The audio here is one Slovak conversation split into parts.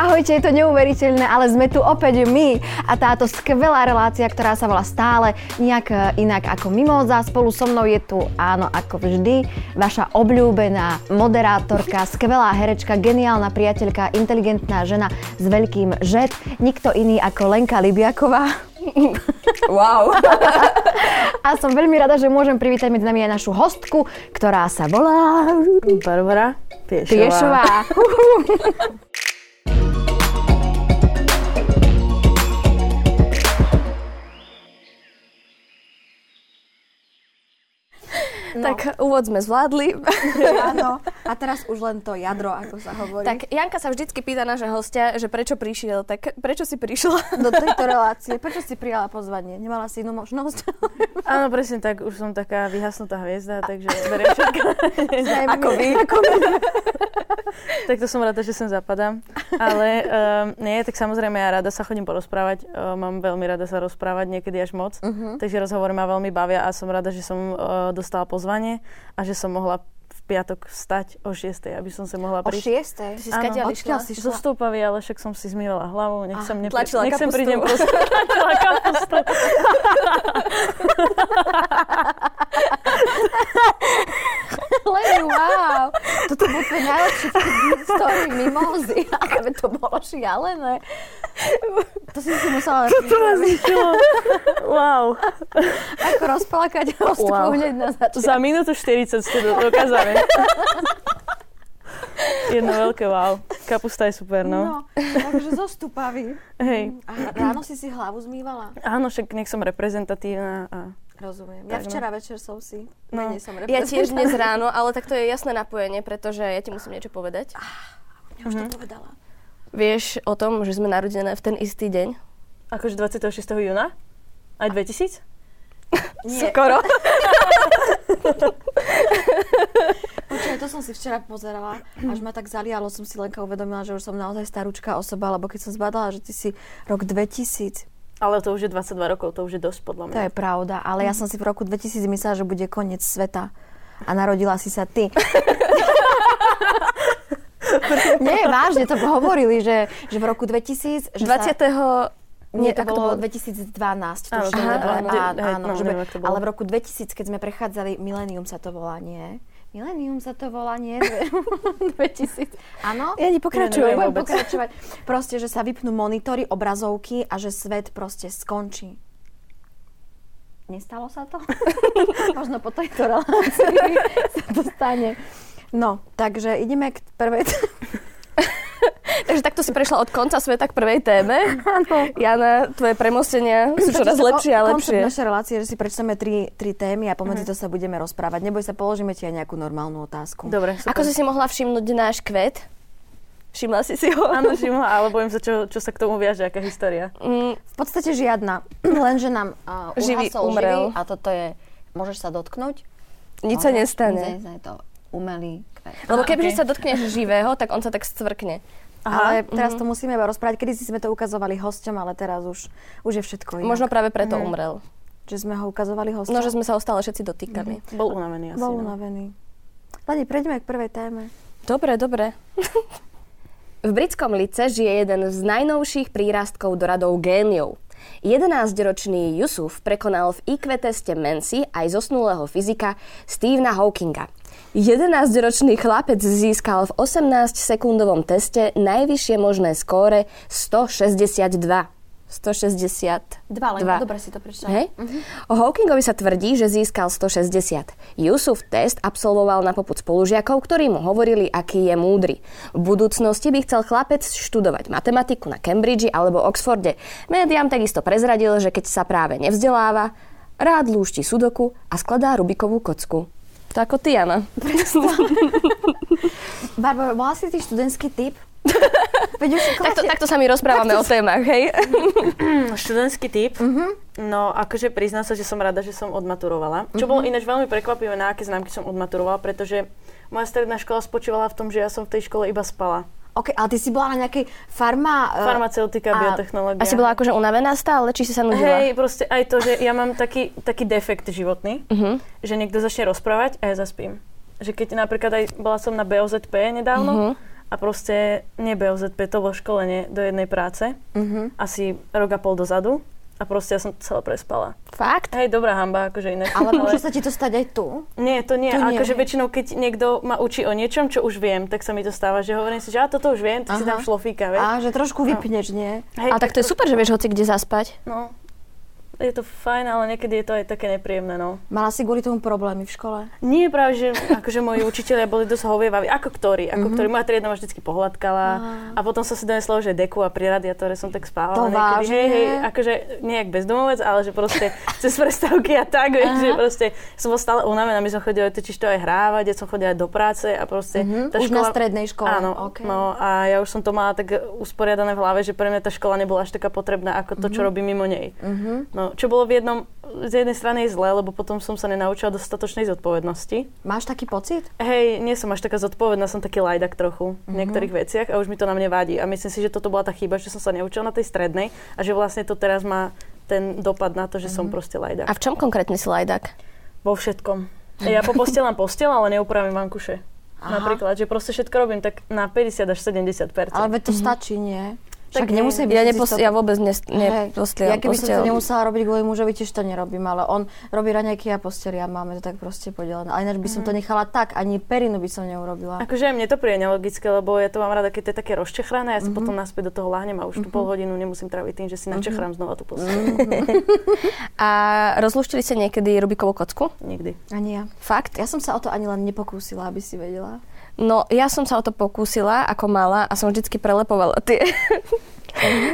Ahojte, je to neuveriteľné, ale sme tu opäť my a táto skvelá relácia, ktorá sa volá stále nejak e, inak ako Mimoza. Spolu so mnou je tu, áno, ako vždy, vaša obľúbená moderátorka, skvelá herečka, geniálna priateľka, inteligentná žena s veľkým žet, nikto iný ako Lenka Libiaková. Wow. A som veľmi rada, že môžem privítať medzi nami aj našu hostku, ktorá sa volá... Barbara Piešová. Piešová. Tak úvod sme zvládli. Áno. A teraz už len to jadro, ako sa hovorí. Tak Janka sa vždycky pýta naša hostia, že prečo prišiel. Tak prečo si prišla? Do tejto relácie. Prečo si prijala pozvanie? Nemala si inú možnosť? Áno, presne tak. Už som taká vyhasnutá hviezda, takže beriem všetko. ako vy. Ako vy. tak to som rada, že sem zapadám. Ale um, nie, tak samozrejme ja rada sa chodím porozprávať. Uh, mám veľmi rada sa rozprávať, niekedy až moc. Uh-huh. Takže rozhovory ma veľmi bavia a som rada, že som uh, dostala pozvanie pozvanie a že som mohla v piatok vstať o 6, aby som sa mohla prísť. O 6? Si skadiaľ išla? si ale však som si zmývala hlavu, nech som nepri... Tlačila nech sem prídem proste. Tlačila kapustu. Leni, wow. Toto bol tvoj najlepší story mimozy. Aké to bolo šialené. To si si musela... To ma zničilo. Wow. Ako rozplakať hostku wow. hneď na začiatku. Za minútu 40 ste to dokázali. Jedno veľké wow. Kapusta je super, no. No, takže zo stupavy. Hej. A ráno si si hlavu zmývala? Áno, však nech som reprezentatívna a Rozumiem. Ja Tak, no. včera večer som si. No. Menej som Ja tiež dnes ráno, ale tak to je jasné napojenie, pretože ja ti musím niečo povedať. Ja už to povedala. Vieš o tom, že sme narodené v ten istý deň? akože 26. júna? Aj 2000? Nie. Skoro. Počkaj, to som si včera pozerala, až ma tak zalialo, som si Lenka uvedomila, že už som naozaj starúčka osoba, lebo keď som zbadala, že ty si rok 2000, Ale to už je 22 rokov, to už je dosť podľa mňa. to je pravda, ale ja som si v roku 2000 myslela, že bude koniec sveta a narodila si sa ty. Nie, vážne, to hovorili, že, že v roku 2000... Že 20. Sa, nie, tak to bolo bolo- 2012. Áno, tuším, aha, ale- áno, áno, áno, no, že- ale v roku 2000, keď sme prechádzali, Millennium sa to volá, nie? Millennium sa to volá, nie? 2000. Áno? Ja nepokračujem Budem vôbec. pokračovať. Proste, že sa vypnú monitory, obrazovky a že svet proste skončí. Nestalo sa to? Možno po tejto relácii sa to stane. No, takže ideme k prvej... Takže takto si prešla od konca sveta k prvej téme. Jana, tvoje premostenia sú čoraz lepšie a lepšie. Koncept našej relácie, že si prečítame tri, tri témy a pomedzi to sa budeme rozprávať. Neboj sa, položíme ti aj nejakú normálnu otázku. Dobre, super. Ako si si mohla všimnúť náš kvet? Všimla si si ho? Áno, všimla, ale bojím sa, čo, čo sa k tomu viaže, aká história. Mm, V podstate žiadna, lenže nám uh, Živý umrel. živý a toto je, môžeš sa dotknúť? nič sa Môžeš? nestane. Nie, nie, je to umelý kvet. Lebo keby okej. sa dotkneš živého, tak on sa tak stvrkne. Ale teraz to musíme iba rozprávať. Kedy si sme to ukazovali hosťom, ale teraz už, už je všetko inak. Možno práve preto umrel. Že sme ho ukazovali hosťom. No, že sme sa ho stále všetci dotýkali. Bol unavený asi. Bol no. unavený. Lani, prejdeme k prvej téme. Dobre, dobre. v britskom lice žije jeden z najnovších prírastkov do radov géniov. 11-ročný Yusuf prekonal v IQ teste Mensi aj zosnulého fyzika Stephena Hawkinga. 11-ročný chlapec získal v 18-sekundovom teste najvyššie možné skóre 162. 162. Dva, len dobre si to prečítala. Hej? O Hawkingovi sa tvrdí, že získal 160. Yusuf test absolvoval na poput spolužiakov, ktorí mu hovorili, aký je múdry. V budúcnosti by chcel chlapec študovať matematiku na Cambridge alebo Oxforde. Médiám takisto prezradil, že keď sa práve nevzdeláva, rád lúšti sudoku a skladá Rubikovú kocku. To ako ty, Jana. Barbara, bola si ty študentský typ? Veď už Takto, takto sa my rozprávame o témach, hej? Študentský typ. No, akože priznám sa, že som rada, že som odmaturovala. Čo bolo ináč veľmi prekvapivé, na aké známky som odmaturovala, pretože moja stredná škola spočívala v tom, že ja som v tej škole iba spala. OK, ale ty si bola na nejakej farma... eh, Farmaceutika, a- biotechnológia. A si bola akože unavená stále, či si sa nudila? Hej, proste aj to, že ja mám taký, taký defekt životný, že niekto začne rozprávať a ja zaspím. Že keď napríklad aj bola som na BOZP nedávno a proste nie BOZP, to bolo školenie do jednej práce, Mhm. asi rok a pol dozadu a proste ja som to celé prespala. Fakt? Hej, dobrá hamba, akože iné. Ale môže sa ti to stať aj tu? Nie, to nie. To nie, akože väčšinou, keď niekto ma učí o niečom, čo už viem, tak sa mi to stáva, že hovorím si, že a toto už viem, tak si Aha. dám šlofíka, vieš. A že trošku vypneš, nie? Hej, Ale tak to je super, že vieš hoci kde zaspať. No, je to fajn, ale niekedy je to aj také nepríjemné, no. Mala si kvôli tomu problémy v škole? Nie práve, že akože moji učiteľia boli dosť hovievaví, ako ktorí, ako ktorí moja triedna ma vždycky pohľadkala a potom som si donesla, že deku a pri radiátore som tak To spávala niekedy. vážne? Hej, hej, akože nejak bezdomovec, ale že proste cez prestávky a tak, vieš, že proste som bol stále unavená, my sme chodili totiž to aj hrávať, ja som chodila aj do práce a proste tá Už na strednej škole? Áno, OK. no a ja už som to mala tak usporiadané v hlave, že pre mňa tá škola nebola až taká potrebná, ako to, čo robím mimo nej. No, čo bolo v jednom, z jednej strany je zlé, lebo potom som sa nenaučila dostatočnej zodpovednosti. Máš taký pocit? Hej, nie som až taká zodpovedná, som taký lajdak trochu v niektorých veciach a už mi to na mne vadí. A myslím si, že toto bola tá chyba, že som sa neučila na tej strednej a že vlastne to teraz má ten dopad na to, že som proste lajdak. A v čom konkrétne si lajdak? Vo všetkom. Ja popostielam postel, ale neupravím vankuše. Napríklad, že proste všetko robím tak na 50 až 70% Ale to stačí, nie? Tak nemusí byť Ja, nepos- ja vôbec nes- Hej. nepostielam Ja keby som to nemusela robiť kvôli mužovi, tiež to nerobím, ale on robí raňajky a posteli a máme to tak proste podelené. Ale ináč by som to nechala tak, ani perinu by som neurobila. Akože aj mne to príde nelogické, lebo ja to mám rada, keď to je také rozčechrané, ja sa potom naspäť do toho láhnem a už tú pol hodinu nemusím tráviť tým, že si načechrám znova tú postel. A rozlúštili ste niekedy Rubikovú kocku? Nikdy. Ani ja. Fakt? Ja som sa o to ani len nepokúsila, aby si vedela. No, ja som sa o to pokúsila ako mala a som vždycky prelepovala tie.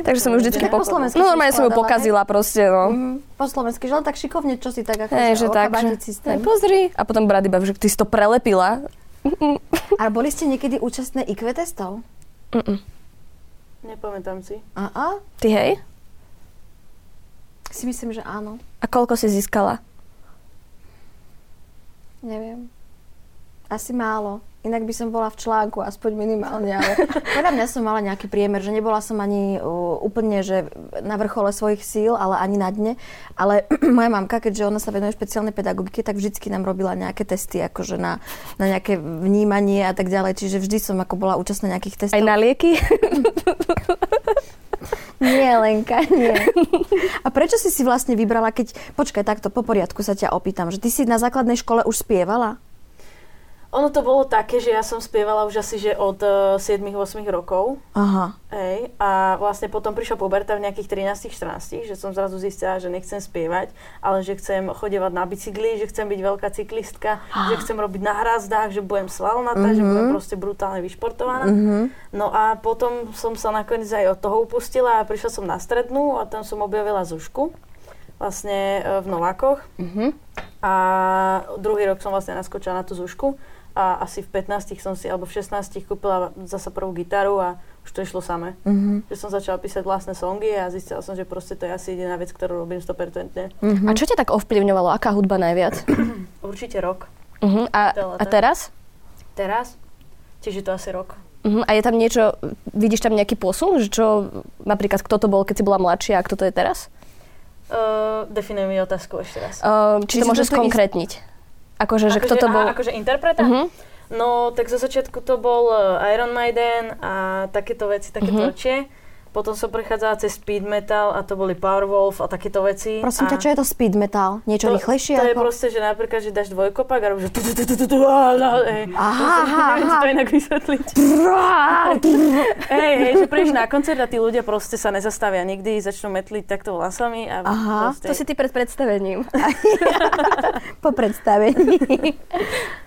Takže som ju vždycky po slovensky No normálne som ju pokazila proste, no. Mm, po slovensky, že len tak šikovne, čo si tak ako Hej, že tak, že, systém. hej, pozri. A potom brat iba, že ty si to prelepila. A boli ste niekedy účastné IQ testov? Mm-mm. Nepamätám si. A, a? Ty hej? Si myslím, že áno. A koľko si získala? Neviem. Asi málo. Inak by som bola v článku, aspoň minimálne, ale podľa mňa som mala nejaký priemer, že nebola som ani uh, úplne, že na vrchole svojich síl, ale ani na dne. Ale moja mamka, keďže ona sa venuje špeciálnej pedagogike, tak vždycky nám robila nejaké testy, akože na, na nejaké vnímanie a tak ďalej. Čiže vždy som ako bola účastná nejakých testov. Aj na lieky? Nie, Lenka, nie. A prečo si si vlastne vybrala, keď... Počkaj, takto po poriadku sa ťa opýtam, že ty si na základnej škole už spievala? Ono to bolo také, že ja som spievala už asi že od uh, 7-8 rokov. Aha. Hej, a vlastne potom prišla puberta v nejakých 13-14, že som zrazu zistila, že nechcem spievať, ale že chcem chodevať na bicykli, že chcem byť veľká cyklistka, že chcem robiť na hrazdách, že budem svalnatá, že budem proste brutálne vyšportovaná. No a potom som sa nakoniec aj od toho upustila a prišla som na strednú a tam som objavila Zušku, vlastne e, v Novákoch. A druhý rok som vlastne naskočila na tú Zušku a asi v 15 som si, alebo v 16 kúpila zasa prvú gitaru a už to išlo samé. Mhm. Že som začala písať vlastné songy a zistila som, že proste to je asi jediná vec, ktorú robím 100%. A čo ťa tak ovplyvňovalo? Aká hudba najviac? Určite rok. Uh-huh. A, a teraz? Teraz? Čiže to asi rok. Uh-huh. A je tam niečo, vidíš tam nejaký posun? Že čo, napríklad, kto to bol, keď si bola mladšia a kto to je teraz? Uh, definuj mi otázku ešte raz. Uh, či Čiže to môžeš skonkrétniť? Akože, že kto to bol? Akože interpreta? Mhm. No, tak zo začiatku to bol eh, Iron Maiden a takéto veci, také Mhm. tvrdšie. Potom som prechádzala cez speed metal a to boli Powerwolf a takéto veci. Prosím ťa, čo je to speed metal? Niečo to, rýchlejšie? To je ako... proste, že napríklad, že dáš dvojkopak a robíš. Aha, aha, to inak vysvetliť. hej, hej, že prídeš na koncert a tí ľudia proste sa nezastavia nikdy, začnú metliť takto vlasami a Aha, proste... To si ty pred predstavením. Po predstavení.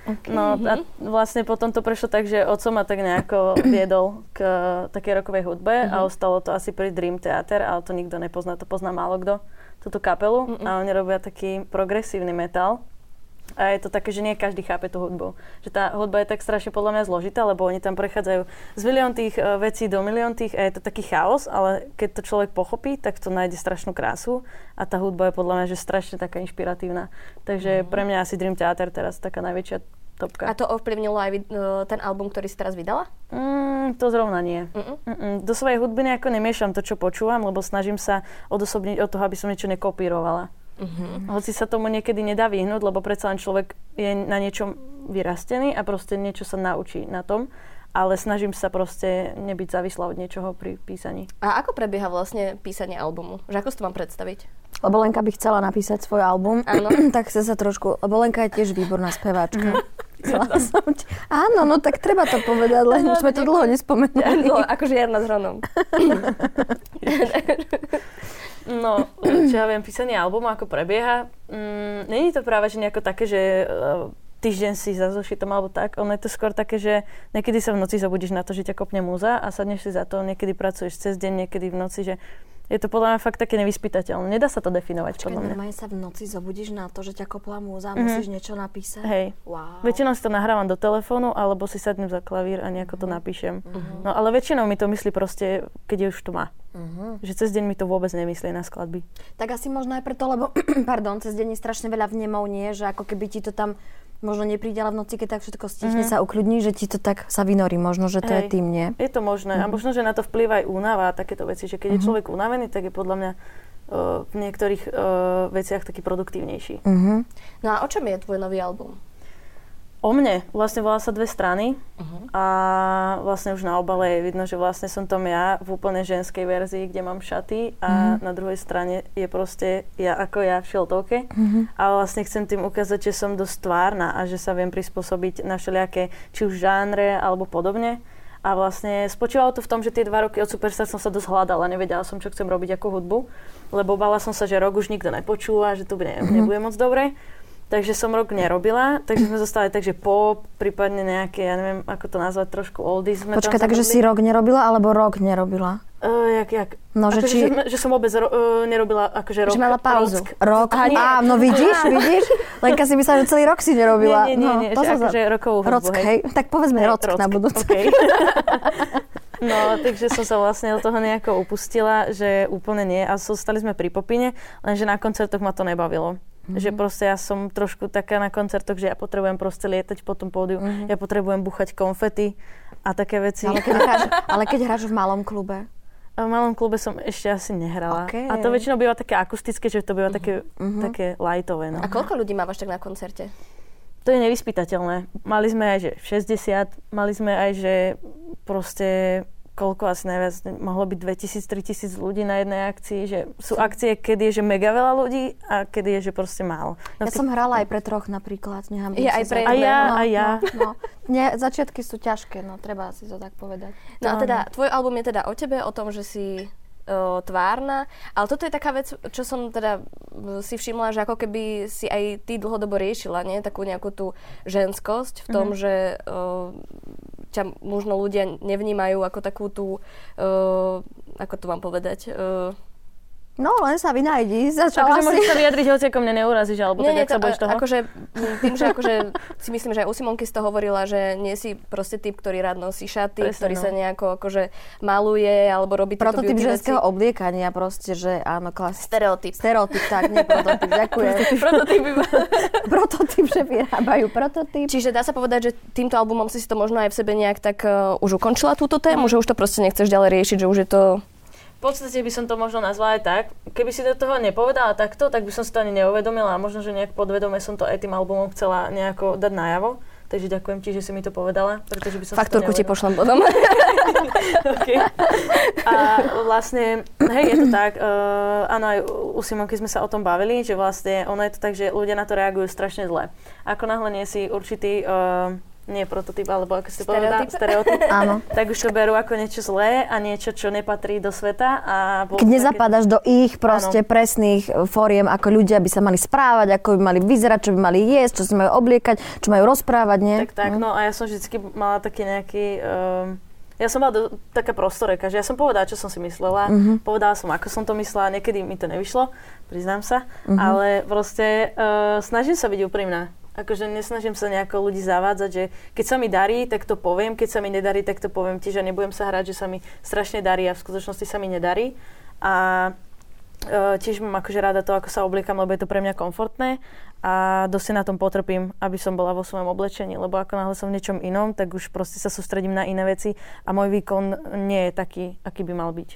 No a vlastne potom to prešlo tak, že oco ma tak nejako viedol k takej rokovej hudbe a ostalo to asi pri Dream Theater, ale to nikto nepozná, to pozná málo kto, túto kapelu a oni robia taký progresívny metal. A je to také, že nie každý chápe tú hudbu. Že tá hudba je tak strašne podľa mňa zložitá, lebo oni tam prechádzajú z milión tých e, vecí do milión tých a je to taký chaos, ale keď to človek pochopí, tak to nájde strašnú krásu a tá hudba je podľa mňa že strašne taká inšpiratívna. Takže pre mňa asi Dream Theater teraz taká najväčšia topka. A to ovplyvnilo aj no, ten album, ktorý si teraz vydala? Mm, to zrovna nie. Mm-mm. Mm-mm. Do svojej hudby nejako nemiešam to, čo počúvam, lebo snažím sa odosobniť od toho, aby som niečo nekopírovala. Mhm. Hoci sa tomu niekedy nedá vyhnúť, lebo predsa len človek je na niečom vyrastený a proste niečo sa naučí na tom. ale snažím sa proste nebyť závislá od niečoho pri písaní. A ako prebieha vlastne písanie albumu? Že ako si to mám predstaviť? Lebo Lenka by chcela napísať svoj album, Áno. tak chce sa trošku, lebo Lenka je tiež výborná speváčka. Som ti... Áno, no tak treba to povedať, len už sme to dlho nespomenuli. No, akože Jarna s Hronom. No, čo ja viem, písanie albumu, ako prebieha, mm, není to práve že nejako také, že uh, týždeň si za zošitom alebo tak. Ono je to skôr také, že niekedy sa v noci zabudíš na to, že ťa kopne múza a sadneš si za to, niekedy pracuješ cez deň, niekedy v noci, že je to podľa mňa fakt také nevyspytateľné. Nedá sa to definovať, Čakaj, podľa mňa. normálne sa v noci zobudíš na to, že ťa kopla múza a Mhm. musíš niečo napísať. Hej. Wow. Väčšinou si to nahrávam do telefónu, alebo si sadnem za klavír a nejako to napíšem. No ale väčšinou mi to myslí proste, keď už tu má. Že cez deň mi to vôbec nemyslí na skladby. Tak asi možno aj preto, lebo, pardon, cez deň je strašne veľa vnemov, nie? Že ako keby ti to tam možno nepríde, ale v noci, keď tak všetko stichne, sa ukľudní, že ti to tak sa vynorí. Možno, že to je Hej. tým, nie? Je to možné. A možno, že na to vplýva aj únava a takéto veci. Že keď je človek unavený, tak je podľa mňa uh, v niektorých uh, veciach taký produktívnejší. Mhm. No a o čom je tvoj nový album? O mne. Vlastne volá sa dve strany. A vlastne už na obale je vidno, že vlastne som tam ja v úplne ženskej verzii, kde mám šaty a na druhej strane je proste ja ako ja v šiltovke. A vlastne chcem tým ukázať, že som dosť tvárna a že sa viem prispôsobiť na všelijaké či už žánre alebo podobne. A vlastne spočívalo to v tom, že tie dva roky od Superstar som sa dosť hľadala, nevedela som, čo chcem robiť ako hudbu, lebo bala som sa, že rok už nikto nepočúva, že to bude, nebude moc dobre. Takže som rok nerobila, takže sme zostali tak, že pop, prípadne nejaké, ja neviem, ako to nazvať, trošku oldies sme Počkaj, takže si rok nerobila, alebo rok nerobila? Uh, jak, jak? No, že akože, či- že, že som vôbec ro, uh, nerobila akože rok. Že mala pauzu. rock. Rok? A nie. Á, no vidíš, vidíš? Lenka si myslela, že celý rok si nerobila. Nie, nie, nie, nie no, že za- akože rokovú hudbu, Rock, hej. hej. Tak povedzme Hej, rock na rock, budúce. okej. No, takže som sa vlastne do toho nejako upustila, že úplne nie. A zostali sme pri popine, lenže na koncertoch ma to nebavilo. Mhm. Že proste ja som trošku taká na koncertoch, že ja potrebujem proste lietať po tom pódiu, ja potrebujem buchať konfety a také veci. Mhm. Ale keď, hráš, ale keď hráš v malom klube. A v malom klube som ešte asi nehrala. Okej. A to väčšinou býva také akustické, že to býva také, také lightové. No. A koľko ľudí mávaš tak na koncerte? To je nevyspytateľné. Mali sme aj, že 60, mali sme aj, že proste koľko asi najviac, mohlo byť 2000-3000 ľudí na jednej akcii, že sú akcie, kedy je, že mega veľa ľudí a kedy je, že proste málo. No Ja tých- som hrala aj pre troch napríklad. Nechám Je aj pre A ja, no, a ja. No, no. Nie, začiatky sú ťažké, no treba si to tak povedať. No a teda, tvoj album je teda o tebe, o tom, že si tvárna, ale toto je taká vec, čo som teda si všimla, že ako keby si aj ty dlhodobo riešila, nie? Takú nejakú tú ženskosť v tom, Mhm. že o, ťa možno ľudia nevnímajú ako takú tú, o, ako to mám povedať, o, No, len sa vynajdi. Začala Takže môžeš si. sa vyjadriť, hoci ako mne neurazíš, alebo tak, ak sa bojíš toho. akože tým, že akože si myslím, že aj u Simonky si to hovorila, že nie si proste typ, ktorý rád nosí šaty, Presne, ktorý no. sa nejako akože maluje alebo robí tieto Prototyp ženského obliekania proste, že áno, klasický. Stereotyp. Stereotyp, tak, nie prototyp, ďakujem. Prototyp iba. prototyp, že vyrábajú prototyp. Čiže dá sa povedať, že týmto albumom si to možno aj v sebe nejak tak uh, už ukončila túto tému, že už to proste nechceš ďalej riešiť, že už je to... V podstate by som to možno nazvala aj tak. Keby si do toho nepovedala takto, tak by som si to ani neuvedomila a možno, že nejak podvedome som to aj tým albumom chcela nejako dať najavo. Takže ďakujem ti, že si mi to povedala, pretože by som Faktúrku ti pošlem potom. okay. A vlastne, hej, je to tak, uh, áno, aj u Simonky sme sa o tom bavili, že vlastne ono je to tak, že ľudia na to reagujú strašne zle. Ako náhle nie si určitý, uh, nie prototyp, alebo ako ste povedala, Stereotyp. Áno. tak už to berú ako niečo zlé a niečo, čo nepatrí do sveta. A Keď to nezapadaš do ich proste presných e, fóriem, ako ľudia by sa mali správať, ako by mali vyzerať, čo by mali jesť, čo si majú obliekať, čo majú rozprávať, nie? Tak, tak, no a ja som vždycky mala taký nejaký... Um, ja som bola do, taká prostoreka, že ja som povedala, čo som si myslela, Mhm. povedala som, ako som to myslela, niekedy mi to nevyšlo, priznám sa, Mhm. ale proste uh, snažím sa byť úprimná. Akože nesnažím sa nejako ľudí zavádzať, že keď sa mi darí, tak to poviem, keď sa mi nedarí, tak to poviem tiež a nebudem sa hrať, že sa mi strašne darí a v skutočnosti sa mi nedarí. A Uh, tiež mám akože rada to, ako sa obliekam, lebo je to pre mňa komfortné a dosť na tom potrpím, aby som bola vo svojom oblečení, lebo ako náhle som v niečom inom, tak už proste sa sústredím na iné veci a môj výkon nie je taký, aký by mal byť.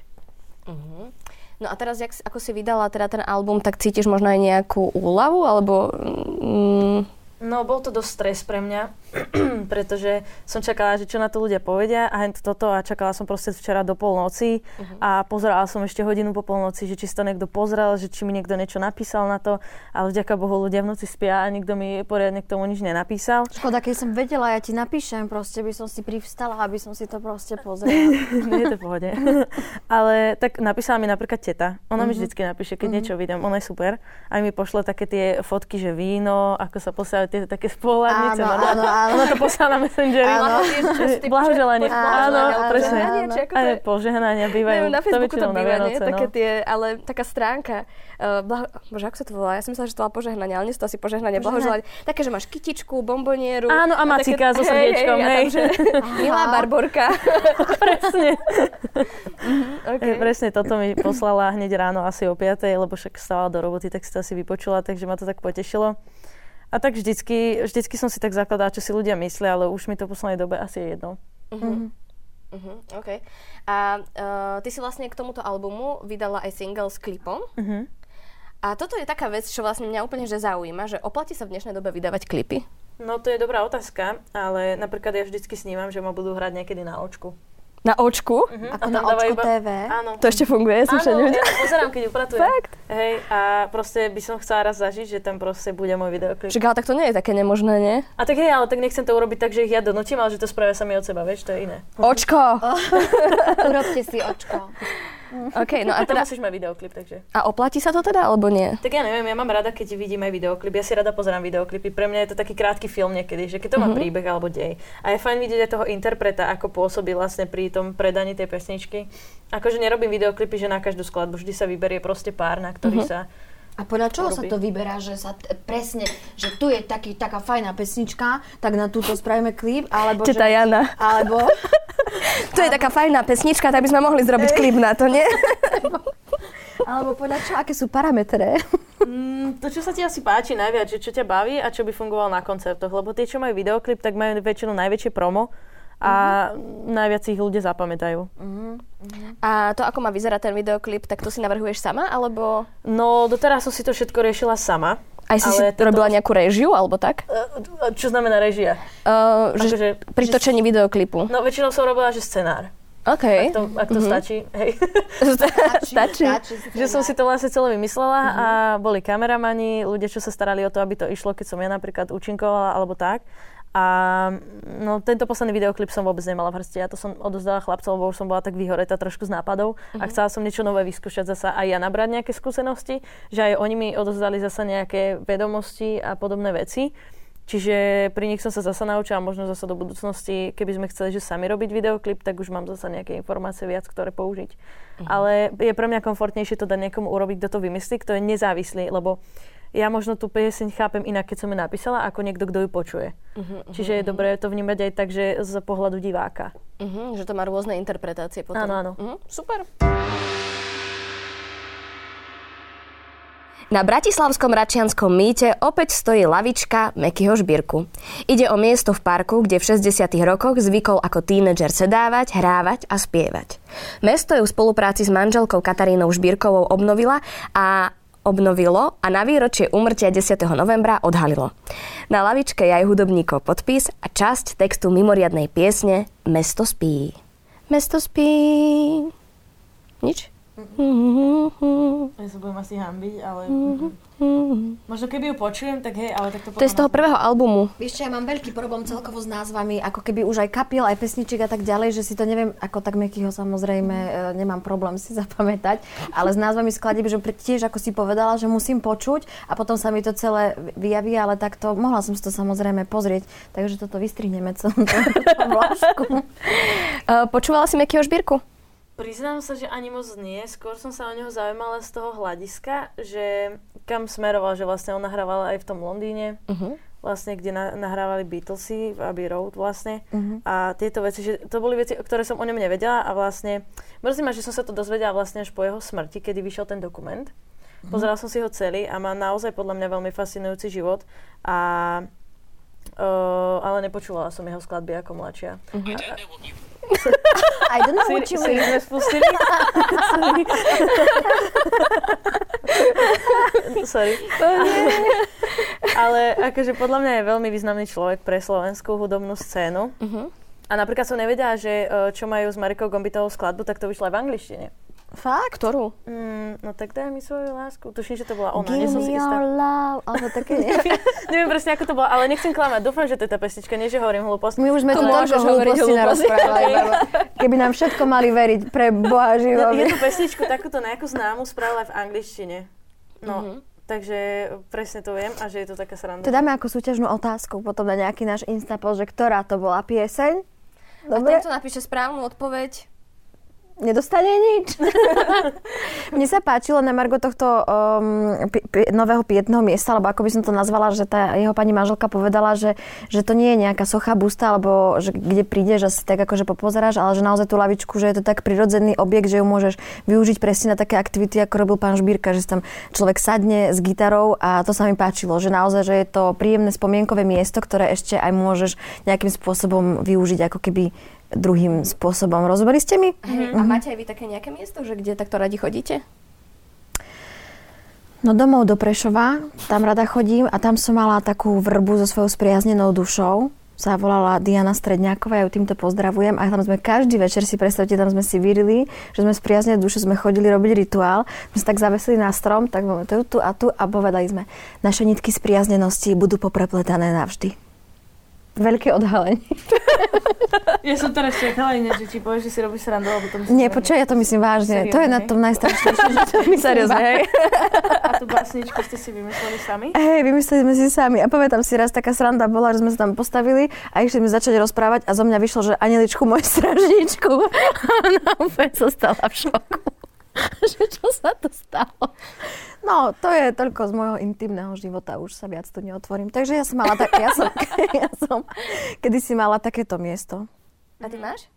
No a teraz, jak, ako si vydala teda ten album, tak cítiš možno aj nejakú úľavu, alebo... Mm, No, bol to dosť stres pre mňa, pretože som čakala, že čo na to ľudia povedia a toto a čakala som proste včera do polnoci uh-huh. a pozerala som ešte hodinu po polnoci, že či si to niekto pozrel, že či mi niekto niečo napísal na to, ale vďaka Bohu ľudia v noci spia a nikto mi poriadne k tomu nič nenapísal. Škoda, keď som vedela, ja ti napíšem, proste by som si privstala, aby som si to proste pozrela. Nie je to pohode. ale tak napísala mi napríklad teta. Ona uh-huh. mi vždycky napíše, keď uh-huh. niečo vidím, ona je super. Aj mi pošle také tie fotky, že víno, ako sa posielajú tie také spolahnice. Áno, áno, áno. Ona to poslala na Messengeri. Áno. Blahoželanie. Áno, presne. Aj Aj požehnania bývajú. Na Facebooku to býva, nie? Také no. tie, ale taká stránka. Uh, blaho... Bože, ako sa to volá? Ja som myslela, že to bola požehnanie, ale nie sú to asi požehnanie, blahoželanie. Také, že máš kytičku, bombonieru. Áno, a macika so srdiečkom, hej. hej. Milá Barborka. presne. okay. Hej, presne toto mi poslala hneď ráno asi o 5, lebo však stála do roboty, tak si to asi vypočula, takže ma to tak potešilo. A tak vždycky, vždycky som si tak zakladala, čo si ľudia myslia, ale už mi to v poslednej dobe asi je jedno. Uh-huh. Uh-huh, OK. A uh, ty si vlastne k tomuto albumu vydala aj single s klipom. Uh-huh. A toto je taká vec, čo vlastne mňa úplne že zaujíma, že oplatí sa v dnešnej dobe vydávať klipy? No to je dobrá otázka, ale napríklad ja vždycky snívam, že ma budú hrať niekedy na očku. Na očku? Uh-huh. Ako na Očko TV. Áno. To ešte funguje, som Áno, ja to pozerám, keď upratujem. Fakt? Hej, a proste by som chcela raz zažiť, že tam proste bude môj videoklip. Však ale tak to nie je také nemožné, nie? A tak hej, ale tak nechcem to urobiť tak, že ich ja donútim, ale že to spravia sami od seba, vieš, to je iné. Očko! Urobte si očko. OK, no a teda... musíš mať videoklip, takže. A oplatí sa to teda, alebo nie? Tak ja neviem, ja mám rada, keď vidím aj videoklip. Ja si rada pozerám videoklipy. Pre mňa je to taký krátky film niekedy, že keď to má Mhm. príbeh alebo dej. A je fajn vidieť aj toho interpreta, ako pôsobí vlastne pri tom predaní tej pesničky. Akože nerobím videoklipy, že na každú skladbu vždy sa vyberie proste pár, na ktorý Mhm. sa... A podľa čoho sa to vyberá, že sa t- presne, že tu je taký, taká fajná pesnička, tak na túto spravíme klip, alebo Teta že, Jana. alebo, To je taká fajná pesnička, tak by sme mohli zrobiť klip na to, nie? alebo podľa čo, aké sú parametre. Mm, to, čo sa ti asi páči najviac, že čo ťa baví a čo by fungovalo na koncertoch. Lebo tie, čo majú videoklip, tak majú väčšinou najväčšie promo a najviac ich ľudia zapamätajú. A to, ako má vyzerať ten videoklip, tak to si navrhuješ sama, alebo No, doteraz som si to všetko riešila sama. Aj si si toto- robila nejakú režiu, alebo tak? E, Čo znamená režia? Uh, že Akože, pri točení videoklipu. no väčšinou som robila, že scenár. OK. Ak to, ak to stačí. Hej. Stačí. že som si to vlastne celé vymyslela a boli kameramani, ľudia, čo sa starali o to, aby to išlo, keď som ja napríklad účinkovala alebo tak. A no, tento posledný videoklip som vôbec nemala v hrsti. Ja to som odozdala chlapcov, lebo už som bola tak vyhoretá trošku z nápadov a chcela som niečo nové vyskúšať zasa aj ja nabrať nejaké skúsenosti, že aj oni mi odozdali zasa nejaké vedomosti a podobné veci. Čiže pri nich som sa zasa naučila, možno zasa do budúcnosti, keby sme chceli, že sami robiť videoklip, tak už mám zasa nejaké informácie viac, ktoré použiť. Ale je pre mňa komfortnejšie to dať niekomu urobiť, kto to vymyslí, kto je nezávislý, lebo ja možno tú pieseň chápem inak, keď som ju napísala, ako niekto, kto ju počuje. Čiže je dobré to vnímať aj tak, že z pohľadu diváka. Uh-huh, že to má rôzne interpretácie potom. Áno, áno. Uh-huh, super. Na Bratislavskom Račianskom mýte opäť stojí lavička Mekyho Žbírku. Ide o miesto v parku, kde v 60. rokoch zvykol ako tínedžer sedávať, hrávať a spievať. Mesto ju v spolupráci s manželkou Katarínou Žbírkovou obnovila a obnovilo a na výročie umrtia 10. novembra odhalilo. Na lavičke je aj hudobníkov podpis a časť textu mimoriadnej piesne Mesto spí. Mesto spí. Nič? Ja sa budem asi hambiť, ale... Možno keby ju počujem, tak hej, ale tak to To je z toho prvého albumu. Vieš čo, ja mám veľký problém celkovo s názvami, ako keby už aj kapiel, aj pesničiek a tak ďalej, že si to neviem, ako tak Mekyho samozrejme e, nemám problém si zapamätať, ale s názvami skladieb, že tiež ako si povedala, že musím počuť a potom sa mi to celé vyjaví, ale takto mohla som si to samozrejme pozrieť, takže toto vystrihneme celú tú vlášku. Uh, počúvala si Mekyho Žbírku? Priznám sa, že ani moc nie. Skôr som sa o neho zaujímala z toho hľadiska, že kam smeroval, že vlastne on nahrával aj v tom Londýne, Uh-huh. vlastne, kde na, nahrávali Beatlesy v Abbey Road vlastne. A tieto veci, že to boli veci, ktoré som o ňom nevedela a vlastne mrzí ma, že som sa to dozvedela vlastne až po jeho smrti, kedy vyšiel ten dokument. Pozerala som si ho celý a má naozaj podľa mňa veľmi fascinujúci život a uh, ale nepočúvala som jeho skladby ako mladšia. I don't know what you Siri mean. spustili? Sorry. Sorry. Ale akože podľa mňa je veľmi významný človek pre slovenskú hudobnú scénu. Uh-huh. A napríklad som nevedela, že e, čo majú s Marikou Gombitovou skladbu, tak to vyšlo aj v angličtine. Fakt? Ktorú? Mm, no tak daj mi svoju lásku. Tuším, že to bola ona. Give nie som si istá. love. Alebo také, neviem. Neviem presne, ako to bolo, ale nechcem klamať. Dúfam, že to je tá pesnička, nie že hovorím hlúposť. My už sme tu To toľko hlúposti hlúposti. narozprávali. Keby nám všetko mali veriť pre Boha Je živovi. tú pesničku takúto nejakú známu spravila v angličtine. No, Mhm. takže presne to viem a že je to taká sranda. To dáme ako súťažnú otázku potom na nejaký náš Instapol, že ktorá to bola pieseň. A Dobre, tento napíše správnu odpoveď. Nedostane nič. Mne sa páčilo na Margo tohto um, pi- pi- nového pietného miesta, alebo ako by som to nazvala, že tá jeho pani manželka povedala, že, že to nie je nejaká socha busta, alebo že kde prídeš a si tak akože popozeráš, ale že naozaj tú lavičku, že je to tak prirodzený objekt, že ju môžeš využiť presne na také aktivity, ako robil pán Žbírka, že tam človek sadne s gitarou a to sa mi páčilo, že naozaj, že je to príjemné spomienkové miesto, ktoré ešte aj môžeš nejakým spôsobom využiť ako keby druhým spôsobom. Rozumeli ste mi? Hej. A máte aj vy také nejaké miesto, že kde takto radi chodíte? No domov do Prešova, tam rada chodím a tam som mala takú vrbu so svojou spriaznenou dušou. Sa volala Diana Stredňáková, ja ju týmto pozdravujem. A tam sme každý večer si predstavte, tam sme si vyrili, že sme spriaznené duše, sme chodili robiť rituál. My sme sa tak zavesili na strom, tak máme tu, tu a tu a povedali sme, naše nitky spriaznenosti budú poprepletané navždy. Veľké odhalenie. Ja som teraz čakala ináč, že ti povieš, že si robíš srandu, alebo to Nie, počuj, ja to myslím vážne. to je na Seriózne, tom najstrašnejšie, že to myslím Seriózne, hej? A tú básničku ste si vymysleli sami? Hej, vymysleli sme si sami. A pamätám si raz, taká sranda bola, že sme sa tam postavili a išli sme začať rozprávať a zo mňa vyšlo, že Aneličku, moju stražničku. A ona úplne zostala v šoku. že čo sa to stalo? No, to je toľko z môjho intimného života, už sa viac tu neotvorím. Takže ja som mala tak, ja som, ja som kedysi mala takéto miesto. A ty máš?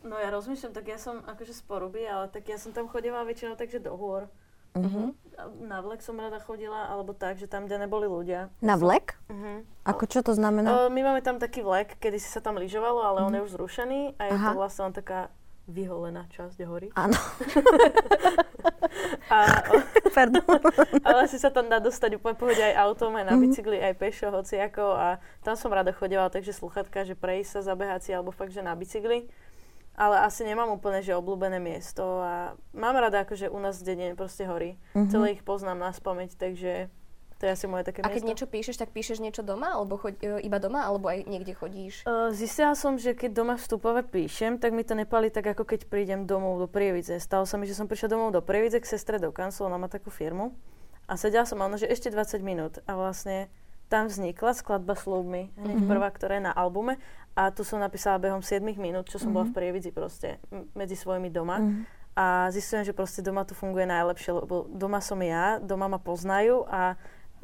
No ja rozmýšľam, tak ja som akože z Poruby, ale tak ja som tam chodila väčšinou takže do hôr. Uh-huh. Na vlek som rada chodila, alebo tak, že tam, kde neboli ľudia. Na vlek? Uh-huh. Ako čo to znamená? Uh, my máme tam taký vlek, kedy si sa tam lyžovalo, ale on je už zrušený a je Aha. to vlastne len taká vyholená časť hory. Áno, A, pardon. ale si sa tam dá dostať úplne pohode aj autom, aj na bicykli, aj pešo, hociako. A tam som rada chodila, takže sluchatka, že prejsť sa, zabehať si, alebo fakt, že na bicykli. Ale asi nemám úplne, že obľúbené miesto a mám rada akože u nás v dedine proste hory. Mhm. Celé ich poznám na spameť, takže to je asi moje také A keď miesto. niečo píšeš, tak píšeš niečo doma, alebo choď, e, iba doma, alebo aj niekde chodíš? Uh, zistila som, že keď doma vstupové píšem, tak mi to nepali tak, ako keď prídem domov do Prievidze. Stalo sa mi, že som prišla domov do Prievidze k sestre do kanclu, ona má takú firmu. A sedela som ona, že ešte 20 minút. A vlastne tam vznikla skladba Slúb mi, hneď Mhm. prvá, ktorá je na albume. A tu som napísala behom 7 minút, čo som bola v Prievidzi proste, m- medzi svojimi doma. Mhm. A zistujem, že proste doma to funguje najlepšie, lebo doma som ja, doma ma poznajú a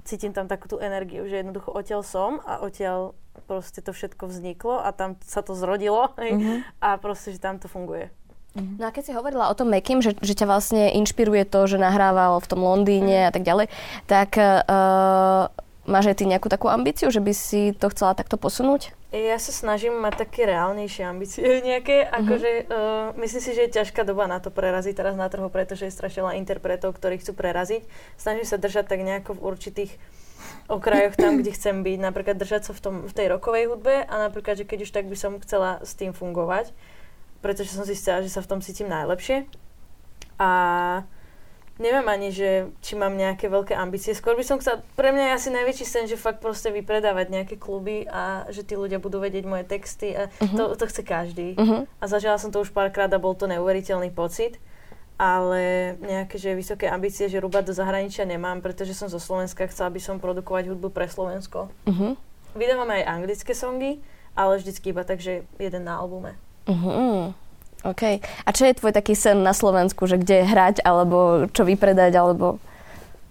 cítim tam takú tú energiu, že jednoducho odtiaľ som a odtiaľ proste to všetko vzniklo a tam sa to zrodilo Mhm. a proste, že tam to funguje. No a keď si hovorila o tom Mekim, že, že ťa vlastne inšpiruje to, že nahrával v tom Londýne a tak ďalej, tak uh, máš aj ty nejakú takú ambíciu, že by si to chcela takto posunúť? Ja sa snažím mať také reálnejšie ambície nejaké, akože uh, myslím si, že je ťažká doba na to preraziť teraz na trhu, pretože je strašne veľa interpretov, ktorí chcú preraziť. Snažím sa držať tak nejako v určitých okrajoch tam, kde chcem byť, napríklad držať sa v, tom, v tej rokovej hudbe a napríklad, že keď už tak by som chcela s tým fungovať, pretože som si chcela, že sa v tom cítim najlepšie. A neviem ani, že či mám nejaké veľké ambície. Skôr by som chcela, pre mňa je asi najväčší sen, že fakt proste vypredávať nejaké kluby a že tí ľudia budú vedieť moje texty a to, to chce každý. Uh-huh. A zažila som to už párkrát a bol to neuveriteľný pocit. Ale nejaké že vysoké ambície, že rúbať do zahraničia nemám, pretože som zo Slovenska, chcela by som produkovať hudbu pre Slovensko. Uh-huh. Vydávam aj anglické songy, ale vždycky iba tak, že jeden na albume. Uh-huh. OK. A čo je tvoj taký sen na Slovensku, že kde hrať, alebo čo vypredať, alebo...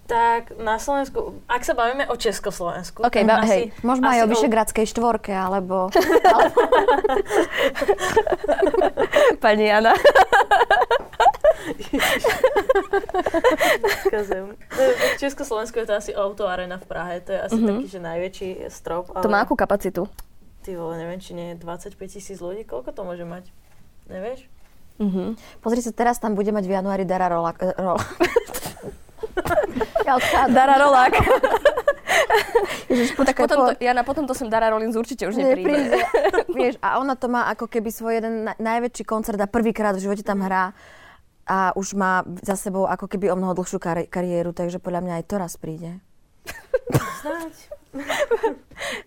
Tak na Slovensku, ak sa bavíme o Československu, OK, ba- asi, hej. Možno aj o Vyšegradskej štvorke, alebo... Pani Jana. Kazem. V Československu je to asi Auto Arena v Prahe, to je asi taký, že najväčší strop. Ale To má akú kapacitu? Ty vole, neviem, či nie je 25 tisíc ľudí, koľko to môže mať? Nevieš? Uh-huh. Pozri sa, teraz tam bude mať v januári Dara Rolak. Rola. ja odchádzam. Dara Rolák. Ježiš, počkaj, potom po- to, ja na potom to sem Dara Rollins určite už nepríde. nepríde. Vieš, a ona to má ako keby svoj jeden na- najväčší koncert a prvýkrát v živote tam hrá a už má za sebou ako keby o mnoho dlhšiu kari- kariéru, takže podľa mňa aj to raz príde. Snáď.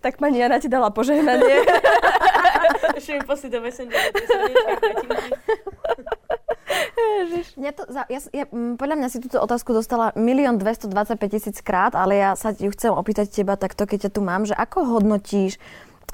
Tak pani Jana ti dala požehnanie. Ešte mi poslí do Messengera tie. Mňa to, za, ja, ja, podľa mňa si túto otázku dostala 1 225 tisíc krát, ale ja sa ju chcem opýtať teba takto, keď ťa tu mám, že ako hodnotíš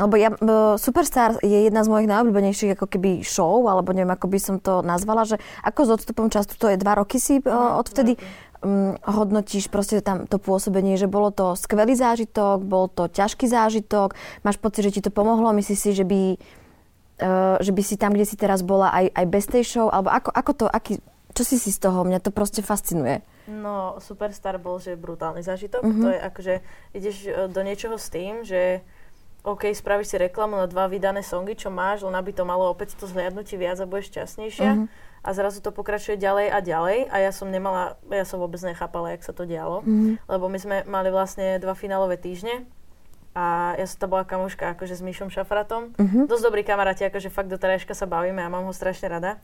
lebo ja, m, Superstar je jedna z mojich najobľúbenejších ako keby show, alebo neviem, ako by som to nazvala, že ako s odstupom času, to je dva roky si uh, odvtedy, um, hodnotíš proste tam to pôsobenie, že bolo to skvelý zážitok, bol to ťažký zážitok, máš pocit, že ti to pomohlo, myslíš si, že by, že by si tam, kde si teraz bola, aj, aj bez tej show, alebo ako, ako to, aký, čo si si z toho? Mňa to proste fascinuje. No, Superstar bol, že brutálny zážitok. Mhm. To je akože, ideš e, do niečoho s tým, že OK, spravíš si reklamu na dva vydané songy, čo máš, len aby to malo opäť to zhliadnutie viac a budeš šťastnejšia. Mhm. A zrazu to pokračuje ďalej a ďalej a ja som nemala, ja som vôbec nechápala, jak sa to dialo. Mhm. Lebo my sme mali vlastne dva finálové týždne a ja som tam bola kamoška akože s Míšom Šafratom. Mhm. Dosť dobrí kamaráti, akože fakt do terajška sa bavíme a mám ho strašne rada.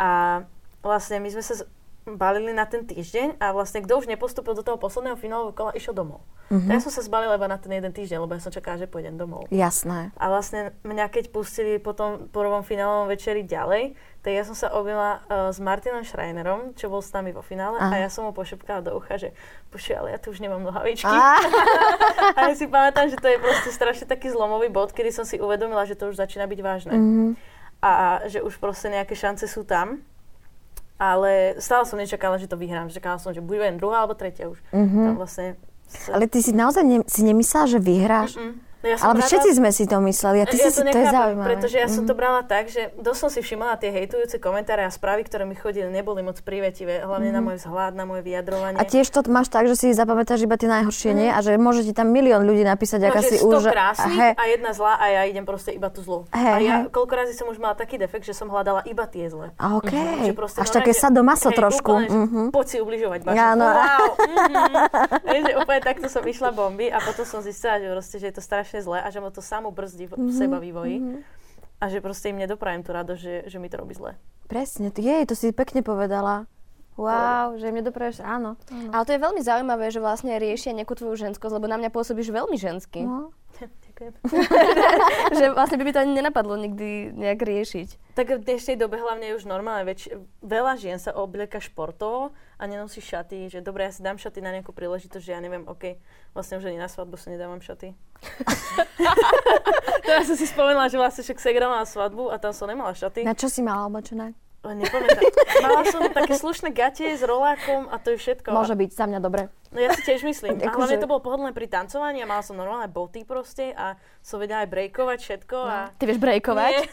A vlastne my sme sa balili na ten týždeň a vlastne kto už nepostúpil do toho posledného finálového kola, išiel domov. Mhm. Tak ja som sa zbalila iba na ten jeden týždeň, lebo ja som čakala, že pôjdem domov. Jasné. A vlastne mňa keď pustili po tom prvom finálovom večeri ďalej, tak ja som sa objela uh, s Martinom Schreinerom, čo bol s nami vo finále Aha. a ja som mu pošepkala do ucha, že počuj, ale ja tu už nemám nohavičky. Á, A ja si pamätám, že to je proste strašne taký zlomový bod, kedy som si uvedomila, že to už začína byť vážne. mhm. A že už proste nejaké šance sú tam. Ale stále som nečakala, že to vyhrám. Čakala som, že budem druhá alebo tretia už. Mhm. Tam vlastne... Sa... Ale ty si naozaj ne, si nemyslela, že vyhráš? Mm-mm. Ja som Ale rada- všetci sme si to mysleli a ty ja si si, to je zaujímavé. Pretože ja som Mhm. to brala tak, že dosť som si všimala tie hejtujúce komentáre a správy, ktoré mi chodili, neboli moc prívetivé. Hlavne na môj vzhľad, na moje vyjadrovanie. Mhm. A tiež to máš tak, že si zapamätáš iba tie najhoršie, nie? A že môže ti tam milión ľudí napísať, no, aká si 100 už... krásnych He, a jedna zlá a ja idem proste iba tú zlú. Hej, a ja koľko razy som už mala taký defekt, že som hľadala iba tie zlé. a. Že proste Až také že- sadomaso hej, trošku. Úplne, Mhm. Poď si ubližovať. Wow. mhm. Úplne takto som išla bomby a potom som zistila, že je to strašne zlé a že ma to samo brzdí v Mhm, seba vývoji. A že proste im nedoprajem tú radosť, že, že mi to robí zle. Presne, jej, to si pekne povedala. Wow, že mne dopraješ, áno. áno. Ale to je veľmi zaujímavé, že vlastne riešia nejakú tvoju ženskosť, lebo na mňa pôsobíš veľmi žensky. No. Ďakujem. že vlastne by mi to ani nenapadlo nikdy nejak riešiť. Tak v dnešnej dobe hlavne je už normálne, väč, veľa žien sa oblieka športovo a nenosí šaty, že dobre, ja si dám šaty na nejakú príležitosť, že ja neviem, OK, vlastne už ani na svadbu si nedávam šaty. Teraz som si spomenula, že vlastne však Segra mala svadbu a tam som nemala šaty. Na čo si mala oblečené? Nepamätám. Mala som také slušné gate s rolákom a to je všetko. Môže byť, za mňa dobre. No ja si tiež myslím. A Akože- hlavne to bolo pohodlné pri tancovaní a mala som normálne boty proste a som vedela aj breakovať všetko a... Ty vieš brejkovať? Nie.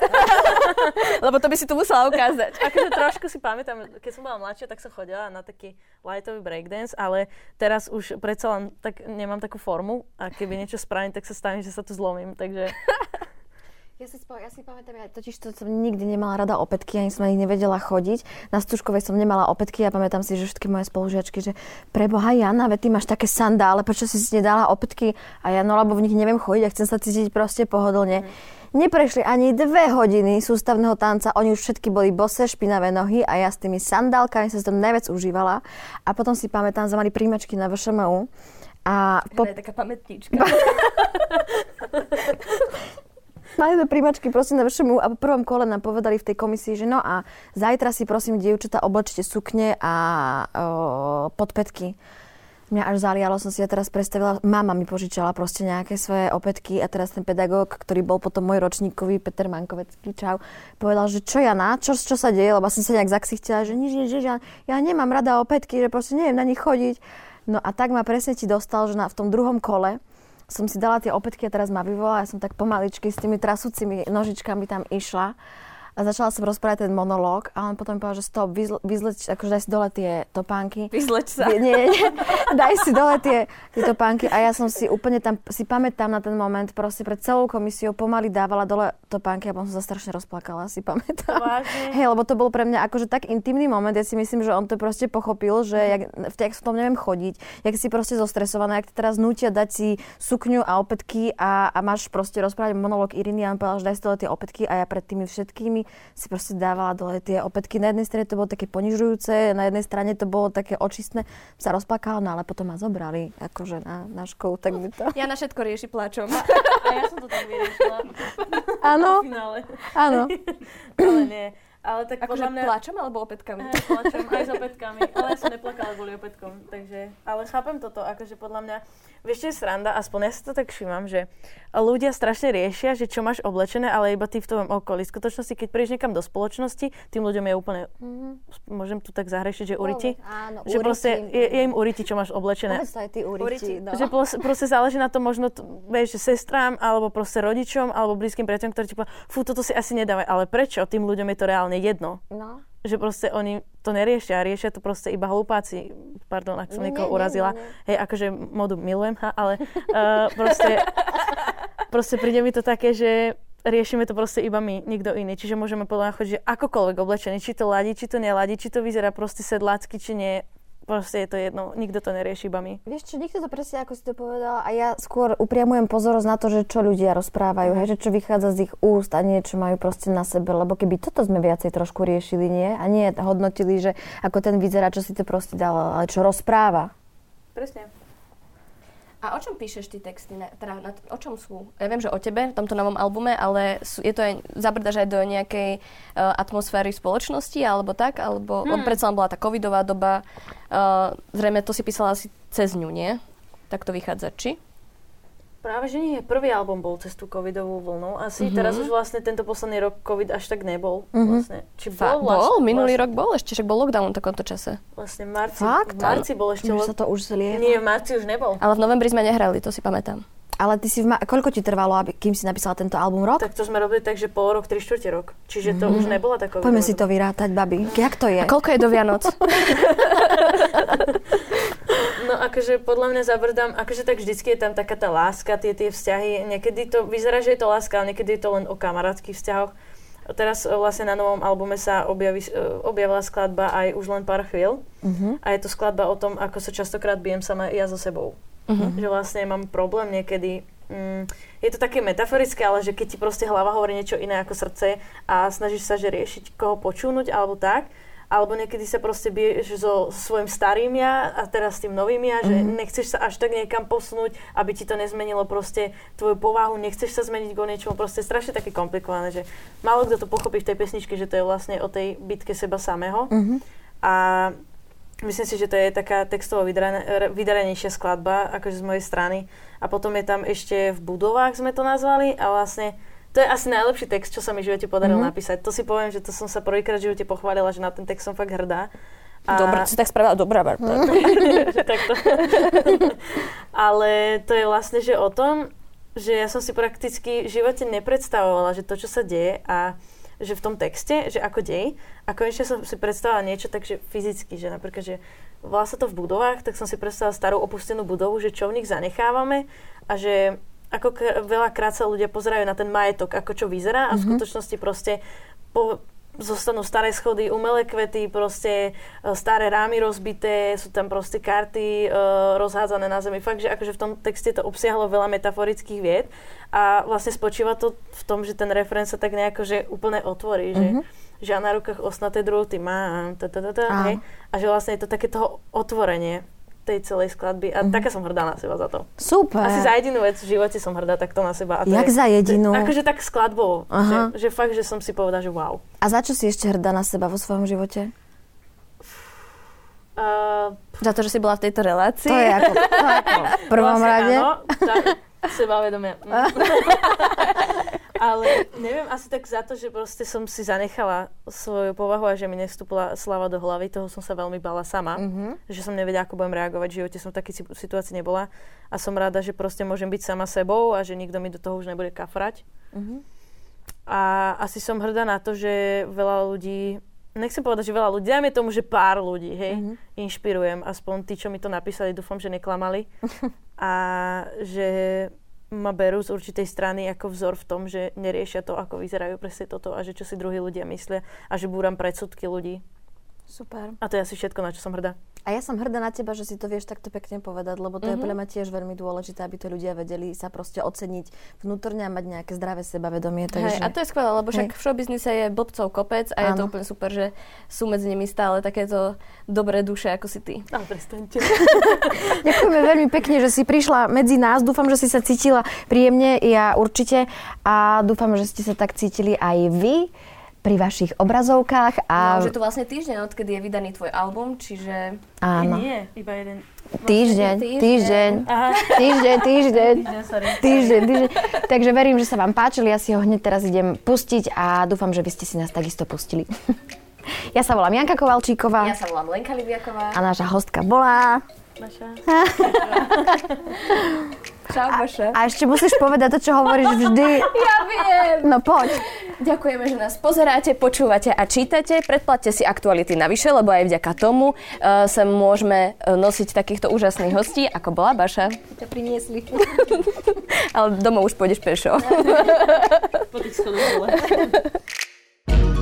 Lebo to by si tu musela ukázať. Akože trošku si pamätám, keď som bola mladšia, tak som chodila na taký lightový breakdance, ale teraz už predsa len tak nemám takú formu a keby niečo spravím, tak sa stane, že sa tu zlomím, takže... Ja si, spo, ja si pamätám, ja totiž to som nikdy nemala rada opätky, ani som na nich nevedela chodiť. Na Stužkovej som nemala opätky a pamätám si, že všetky moje spolužiačky, že preboha Jana, veď ty máš také sandále, prečo si si nedala opätky? A ja, no lebo v nich neviem chodiť a chcem sa cítiť proste pohodlne. Neprešli ani dve hodiny sústavného tanca, oni už všetky boli bose, špinavé nohy a ja s tými sandálkami si to najviac užívala. A potom si pamätám, že mali príjmačky na VŠMU. A po, je taká pamätníčka. Mali sme príjmačky prosím na VŠMU a po prvom kole nám povedali v tej komisii, že no a zajtra si prosím dievčatá oblečte sukne a o, podpätky. Mňa až zalialo, som si ja teraz predstavila, mama mi požičala proste nejaké svoje opätky a teraz ten pedagóg, ktorý bol potom môj ročníkový, Peter Mankovecký, čau, povedal, že čo ja na, čo, čo sa deje, lebo som sa nejak zaksichtila, že nič, nič, nič, ja, ja nemám rada opätky, že proste neviem na nich chodiť. No a tak ma presne ti dostal, že na, v tom druhom kole som si dala tie opätky a teraz ma vyvolala, ja som tak pomaličky s tými trasúcimi nožičkami tam išla a začala som rozprávať ten monológ a on potom povedal, že stop, vyzle, vyzleč, akože daj si dole tie topánky. Vyzleč sa. Nie, nie, nie, daj si dole tie, tie topánky a ja som si úplne tam, si pamätám na ten moment, proste pred celou komisiou pomaly dávala dole topánky a potom som sa strašne rozplakala, si pamätám. Vážne? Hej, lebo to bol pre mňa akože tak intimný moment, ja si myslím, že on to proste pochopil, že jak, v jak som tom neviem chodiť, jak si proste zostresovaná, jak teraz nutia dať si sukňu a opätky a, a máš proste rozprávať monológ Iriny a on povedal, že daj si dole tie opätky a ja pred tými všetkými si proste dávala dole tie opätky. Na jednej strane to bolo také ponižujúce, na jednej strane to bolo také očistné. Sa rozplakala, no ale potom ma zobrali akože na, na školu, tak by to... Ja na všetko rieši plačom. A ja som to tak vyriešila. Áno, áno. Ale nie. Ale tak Akože podľa mňa... plačom alebo opätkami? Aj, plačem, aj s opätkami, ale ja som neplakala kvôli opätkom, takže, ale chápem toto, akože podľa mňa, vieš, čo je sranda, aspoň ja si to tak všímam, že ľudia strašne riešia, že čo máš oblečené, ale iba ty v tvojom okolí. V skutočnosti, keď prídeš niekam do spoločnosti, tým ľuďom je úplne, môžem tu tak zahrešiť, že uriti, Áno, že proste je, je im uriti, čo máš oblečené. Povedz aj ty uriti. No. Že pos- proste záleží na tom možno, t- vieš, že sestrám, alebo proste rodičom, alebo blízkym priateľom, ktorí ti povedia, fú, toto si asi nedávaj, ale prečo? Tým ľuďom je to reálne jedno. no. Že proste oni to neriešia, riešia to proste iba hlupáci. Pardon, ak som Nie, niekoho nie, urazila. nie, nie. Hej, akože modu milujem, ha, ale uh, proste, proste príde mi to také, že riešime to proste iba my, nikto iný. Čiže môžeme podľa mňa chodiť, že akokoľvek oblečený, či to ladí, či to neladí, či to vyzerá proste sedlácky, či nie. Proste je to jedno, nikto to nerieši, iba my. Vieš čo, nikto to presne ako si to povedal a ja skôr upriamujem pozornosť na to, že čo ľudia rozprávajú, hej, že čo vychádza z ich úst a nie čo majú proste na sebe, lebo keby toto sme viacej trošku riešili, nie? A nie hodnotili, že ako ten vyzerá, čo si to proste dal, ale čo rozpráva. Presne. A o čom píšeš ty texty? Na, teda, na, o čom sú? Ja viem, že o tebe, v tomto novom albume, ale sú, je to aj, zabrdaš aj do nejakej uh, atmosféry spoločnosti, alebo tak? Alebo, hmm. predsa bola tá covidová doba. Uh, zrejme to si písala asi cez ňu, nie? Tak to vychádza, či? Práve, že nie. Prvý album bol cez tú covidovú vlnu. Asi Mhm. teraz už vlastne tento posledný rok covid až tak nebol. Mhm. Vlastne. Či bol, bol, vlastne, minulý vlastne, rok bol ešte, však bol lockdown v takomto čase. Vlastne v marci. Fakt? V marci bol ešte... Že lo- sa to už zlieva. Nie, v marci už nebol. Ale v novembri sme nehrali, to si pamätám. Ale ty si v ma- koľko ti trvalo, aby, kým si napísala tento album? Rok? Tak to sme robili tak, že pol rok, tri štvrte rok. Čiže to už nebola taká... Poďme si to vyrátať, babi. Jak to je? A koľko je do Vianoc? No akože podľa mňa zabrdám, akože tak vždycky je tam taká tá láska, tie, tie vzťahy. Niekedy to vyzerá, že je to láska, ale niekedy je to len o kamarátskych vzťahoch. Teraz e, vlastne na novom albume sa objaví, e, objavila skladba aj už len pár chvíľ. Mhm. A je to skladba o tom, ako sa častokrát bijem sama ja so sebou. Mhm. Že vlastne mám problém niekedy. Mm, je to také metaforické, ale že keď ti proste hlava hovorí niečo iné ako srdce a snažíš sa že riešiť, koho počúnuť alebo tak, alebo niekedy sa proste biješ so svojím starým ja a teraz s tým novým ja, že Mhm. nechceš sa až tak niekam posunúť, aby ti to nezmenilo proste tvoju povahu, nechceš sa zmeniť k niečomu, proste strašne také komplikované, že málo kto to pochopí v tej pesničke, že to je vlastne o tej bitke seba samého. Mhm. A myslím si, že to je taká textovo vydarenejšia skladba, akože z mojej strany. A potom je tam ešte v budovách sme to nazvali a vlastne to je asi najlepší text, čo sa mi v živote podarilo Mhm. napísať. To si poviem, že to som sa prvýkrát v živote pochválila, že na ten text som fakt hrdá. A... Dobre, si tak spravila dobrá Barta. Ale to je vlastne, že o tom, že ja som si prakticky v živote nepredstavovala, že to, čo sa deje a že v tom texte, že ako dej, a konečne som si predstavila niečo takže fyzicky, že napríklad, že volá sa to v budovách, tak som si predstavila starú opustenú budovu, že čo v nich zanechávame a že ako k- veľakrát sa ľudia pozerajú na ten majetok, ako čo vyzerá a v skutočnosti proste po, zostanú staré schody, umelé kvety, proste e, staré rámy rozbité, sú tam proste karty e, rozhádzané na zemi. Fakt, že akože v tom texte to obsiahlo veľa metaforických vied a vlastne spočíva to v tom, že ten referent sa tak nejako že úplne otvorí, že, že ja na rukách osnaté druhoty mám, ta, ta, ta, ta, Áno. hej. a že vlastne je to také toho otvorenie tej celej skladby a taká som hrdá na seba za to. Super. Asi za jedinú vec v živote som hrdá takto na seba. A to Jak je, za jedinú? Akože tak skladbou, Aha. že, že fakt, že som si povedala, že wow. A za čo si ešte hrdá na seba vo svojom živote? Uh, Za to, že si bola v tejto relácii. To je ako, to ako v prvom vlastne rade. Áno, tak, sebavedomie. Mm. Ale neviem, asi tak za to, že proste som si zanechala svoju povahu a že mi nestúpila slava do hlavy, toho som sa veľmi bala sama. Mhm. Že som nevedela, ako budem reagovať. V živote som v takej si- situácii nebola. A som rada, že proste môžem byť sama sebou a že nikto mi do toho už nebude kafrať. Mhm. A asi som hrdá na to, že veľa ľudí, nechcem povedať, že veľa ľudí, dajme tomu, že pár ľudí, hej, mm-hmm. inšpirujem. Aspoň tí, čo mi to napísali, dúfam, že neklamali. a že ma berú z určitej strany ako vzor v tom, že neriešia to, ako vyzerajú presne toto a že čo si druhí ľudia myslia a že búram predsudky ľudí. Super. A to je asi všetko, na čo som hrdá. A ja som hrdá na teba, že si to vieš takto pekne povedať, lebo to mm-hmm. je podľa mňa tiež veľmi dôležité, aby to ľudia vedeli sa proste oceniť vnútorne a mať nejaké zdravé sebavedomie. Takže... Hej, a to je skvelé, lebo však Hej. v showbiznise je blbcov kopec a Áno. je to úplne super, že sú medzi nimi stále takéto dobré duše, ako si ty. A prestaňte. Ďakujeme veľmi pekne, že si prišla medzi nás. Dúfam, že si sa cítila príjemne, ja určite. A dúfam, že ste sa tak cítili aj vy pri vašich obrazovkách. A... No, že to vlastne týždeň, odkedy je vydaný tvoj album, čiže... Áno. Nie, iba jeden. Týždeň, týždeň, týždeň, týždeň, týždeň, týždeň, týždeň. Takže verím, že sa vám páčili, ja si ho hneď teraz idem pustiť a dúfam, že vy ste si nás takisto pustili. Ja sa volám Janka Kovalčíková. Ja sa volám Lenka Libiaková. A naša hostka bola... Naša. Čau, Baša. A ešte musíš povedať to, čo hovoríš vždy. Ja viem. No poď. Ďakujeme, že nás pozeráte, počúvate a čítate. Predplatte si aktuality navyše, lebo aj vďaka tomu uh, sa môžeme uh, nosiť takýchto úžasných hostí, ako bola Baša. Ťa priniesli. Ale domov už pôjdeš pešo. po tých